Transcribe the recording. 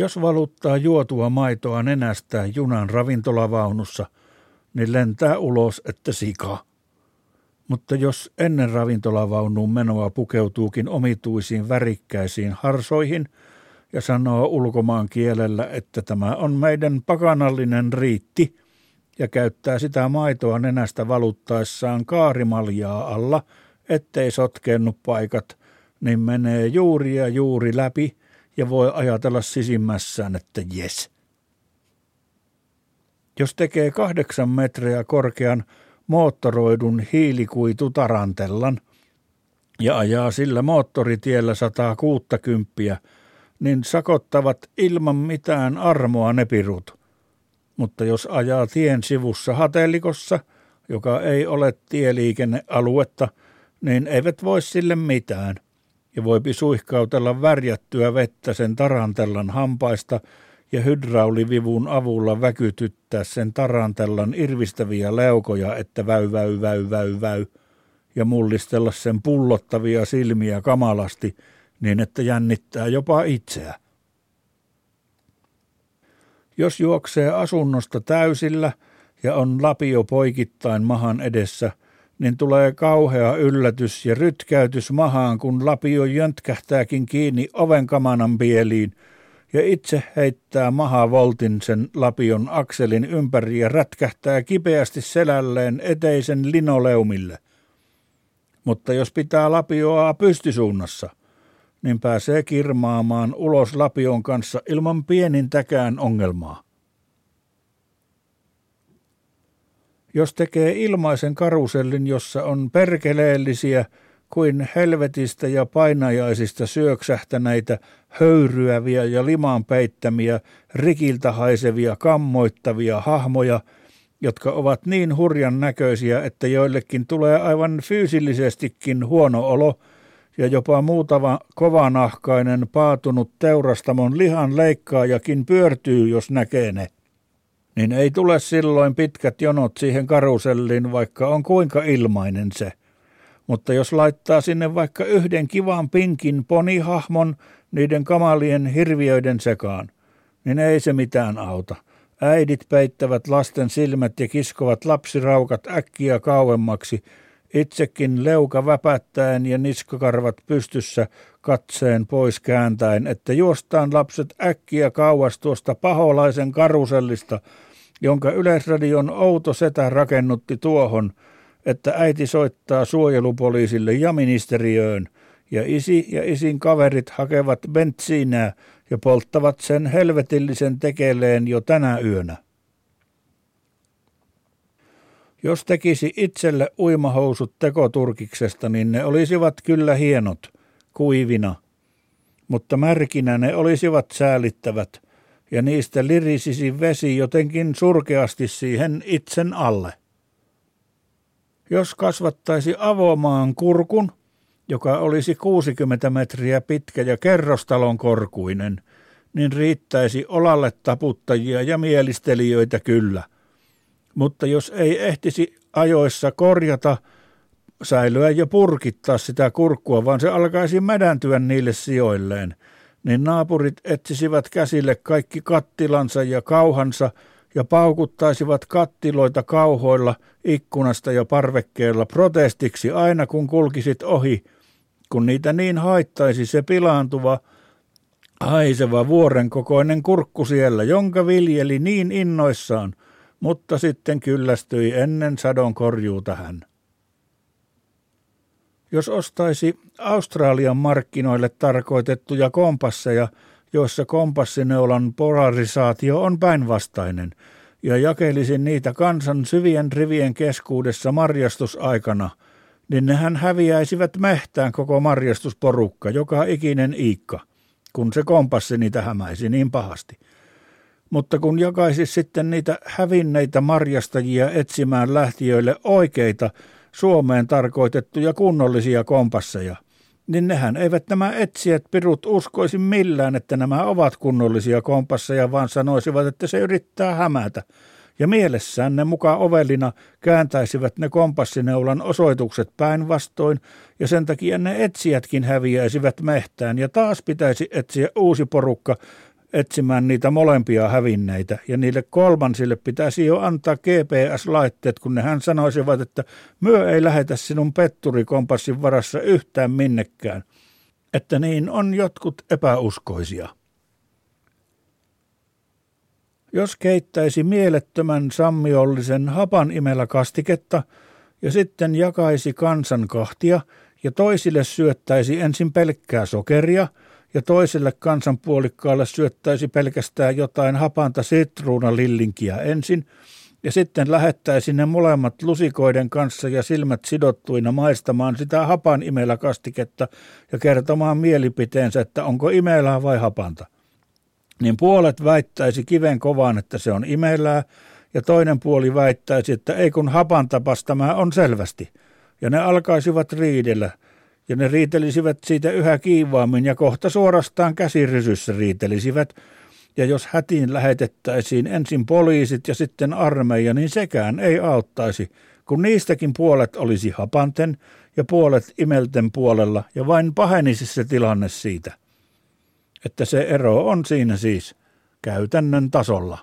Jos valuttaa juotua maitoa nenästään junan ravintolavaunussa, niin lentää ulos, että sika. Mutta jos ennen ravintolavaunuun menoa pukeutuukin omituisiin värikkäisiin harsoihin ja sanoo ulkomaan kielellä, että tämä on meidän pakanallinen riitti, ja käyttää sitä maitoa nenästä valuttaessaan kaarimaljaa alla, ettei sotkennu paikat, niin menee juuri ja juuri läpi ja voi ajatella sisimmässään, että jes. Jos tekee kahdeksan metriä korkean moottoroidun hiilikuitutarantellan ja ajaa sillä moottoritiellä 160, niin sakottavat ilman mitään armoa ne pirut. Mutta jos ajaa tien sivussa hatelikossa, joka ei ole tieliikennealuetta, niin eivät voi sille mitään – ja voipi suihkautella värjättyä vettä sen tarantellan hampaista ja hydraulivivun avulla väkytyttää sen tarantellan irvistäviä leukoja, että väy, väy, väy, väy, väy, ja mullistella sen pullottavia silmiä kamalasti niin, että jännittää jopa itseä. Jos juoksee asunnosta täysillä ja on lapio poikittain mahan edessä – niin tulee kauhea yllätys ja rytkäytys mahaan, kun lapio jöntkähtääkin kiinni oven kamanan pieliin ja itse heittää mahavoltin sen lapion akselin ympäri ja rätkähtää kipeästi selälleen eteisen linoleumille. Mutta jos pitää lapioa pystysuunnassa, niin pääsee kirmaamaan ulos lapion kanssa ilman pienintäkään ongelmaa. Jos tekee ilmaisen karusellin, jossa on perkeleellisiä kuin helvetistä ja painajaisista syöksähtäneitä, höyryäviä ja limaan peittämiä, rikiltä haisevia, kammoittavia hahmoja, jotka ovat niin hurjan näköisiä, että joillekin tulee aivan fyysillisestikin huono olo ja jopa muutama kovanahkainen paatunut teurastamon lihan leikkaajakin pyörtyy, jos näkee ne niin ei tule silloin pitkät jonot siihen karuselliin, vaikka on kuinka ilmainen se. Mutta jos laittaa sinne vaikka yhden kivan pinkin ponihahmon niiden kamalien hirviöiden sekaan, niin ei se mitään auta. Äidit peittävät lasten silmät ja kiskovat lapsiraukat äkkiä kauemmaksi, itsekin leuka väpättäen ja niskakarvat pystyssä katseen pois kääntäen, että juostaan lapset äkkiä kauas tuosta paholaisen karusellista, jonka Yleisradion outo setä rakennutti tuohon, että äiti soittaa suojelupoliisille ja ministeriöön, ja isi ja isin kaverit hakevat bensiinää ja polttavat sen helvetillisen tekeleen jo tänä yönä. Jos tekisi itselle uimahousut tekoturkiksesta, niin ne olisivat kyllä hienot, kuivina, mutta märkinä ne olisivat säälittävät – ja niistä lirisisi vesi jotenkin surkeasti siihen itsen alle. Jos kasvattaisi avomaan kurkun, joka olisi 60 metriä pitkä ja kerrostalon korkuinen, niin riittäisi olalle taputtajia ja mielistelijöitä kyllä. Mutta jos ei ehtisi ajoissa korjata, säilyä ja purkittaa sitä kurkkua, vaan se alkaisi mädäntyä niille sijoilleen – niin naapurit etsisivät käsille kaikki kattilansa ja kauhansa ja paukuttaisivat kattiloita kauhoilla ikkunasta ja parvekkeella protestiksi aina kun kulkisit ohi, kun niitä niin haittaisi se pilaantuva, haiseva vuoren kokoinen kurkku siellä, jonka viljeli niin innoissaan, mutta sitten kyllästyi ennen sadon korjuu tähän. Jos ostaisi Australian markkinoille tarkoitettuja kompasseja, joissa kompassineulan polarisaatio on päinvastainen, ja jakelisin niitä kansan syvien rivien keskuudessa marjastusaikana, niin nehän häviäisivät mehtään koko marjastusporukka, joka ikinen iikka, kun se kompassi niitä hämäisi niin pahasti. Mutta kun jakaisi sitten niitä hävinneitä marjastajia etsimään lähtiöille oikeita, Suomeen tarkoitettuja kunnollisia kompasseja, niin nehän eivät nämä etsijät pirut uskoisi millään, että nämä ovat kunnollisia kompasseja, vaan sanoisivat, että se yrittää hämätä. Ja mielessään ne mukaan ovellina kääntäisivät ne kompassineulan osoitukset päinvastoin, ja sen takia ne etsijätkin häviäisivät mehtään, ja taas pitäisi etsiä uusi porukka, etsimään niitä molempia hävinneitä. Ja niille kolmansille pitäisi jo antaa GPS-laitteet, kun ne hän sanoisivat, että myö ei lähetä sinun petturikompassin varassa yhtään minnekään. Että niin on jotkut epäuskoisia. Jos keittäisi mielettömän sammiollisen hapan imellä kastiketta ja sitten jakaisi kansan kahtia ja toisille syöttäisi ensin pelkkää sokeria – ja toiselle kansanpuolikkaalle syöttäisi pelkästään jotain hapanta sitruunalillinkiä ensin, ja sitten lähettäisi ne molemmat lusikoiden kanssa ja silmät sidottuina maistamaan sitä hapan imellä kastiketta ja kertomaan mielipiteensä, että onko imelää vai hapanta. Niin puolet väittäisi kiven kovaan, että se on imelää, ja toinen puoli väittäisi, että ei kun hapantapas tämä on selvästi. Ja ne alkaisivat riidellä – ja ne riitelisivät siitä yhä kiivaammin ja kohta suorastaan käsirysyssä riitelisivät. Ja jos hätiin lähetettäisiin ensin poliisit ja sitten armeija, niin sekään ei auttaisi, kun niistäkin puolet olisi hapanten ja puolet imelten puolella ja vain pahenisi se tilanne siitä. Että se ero on siinä siis käytännön tasolla.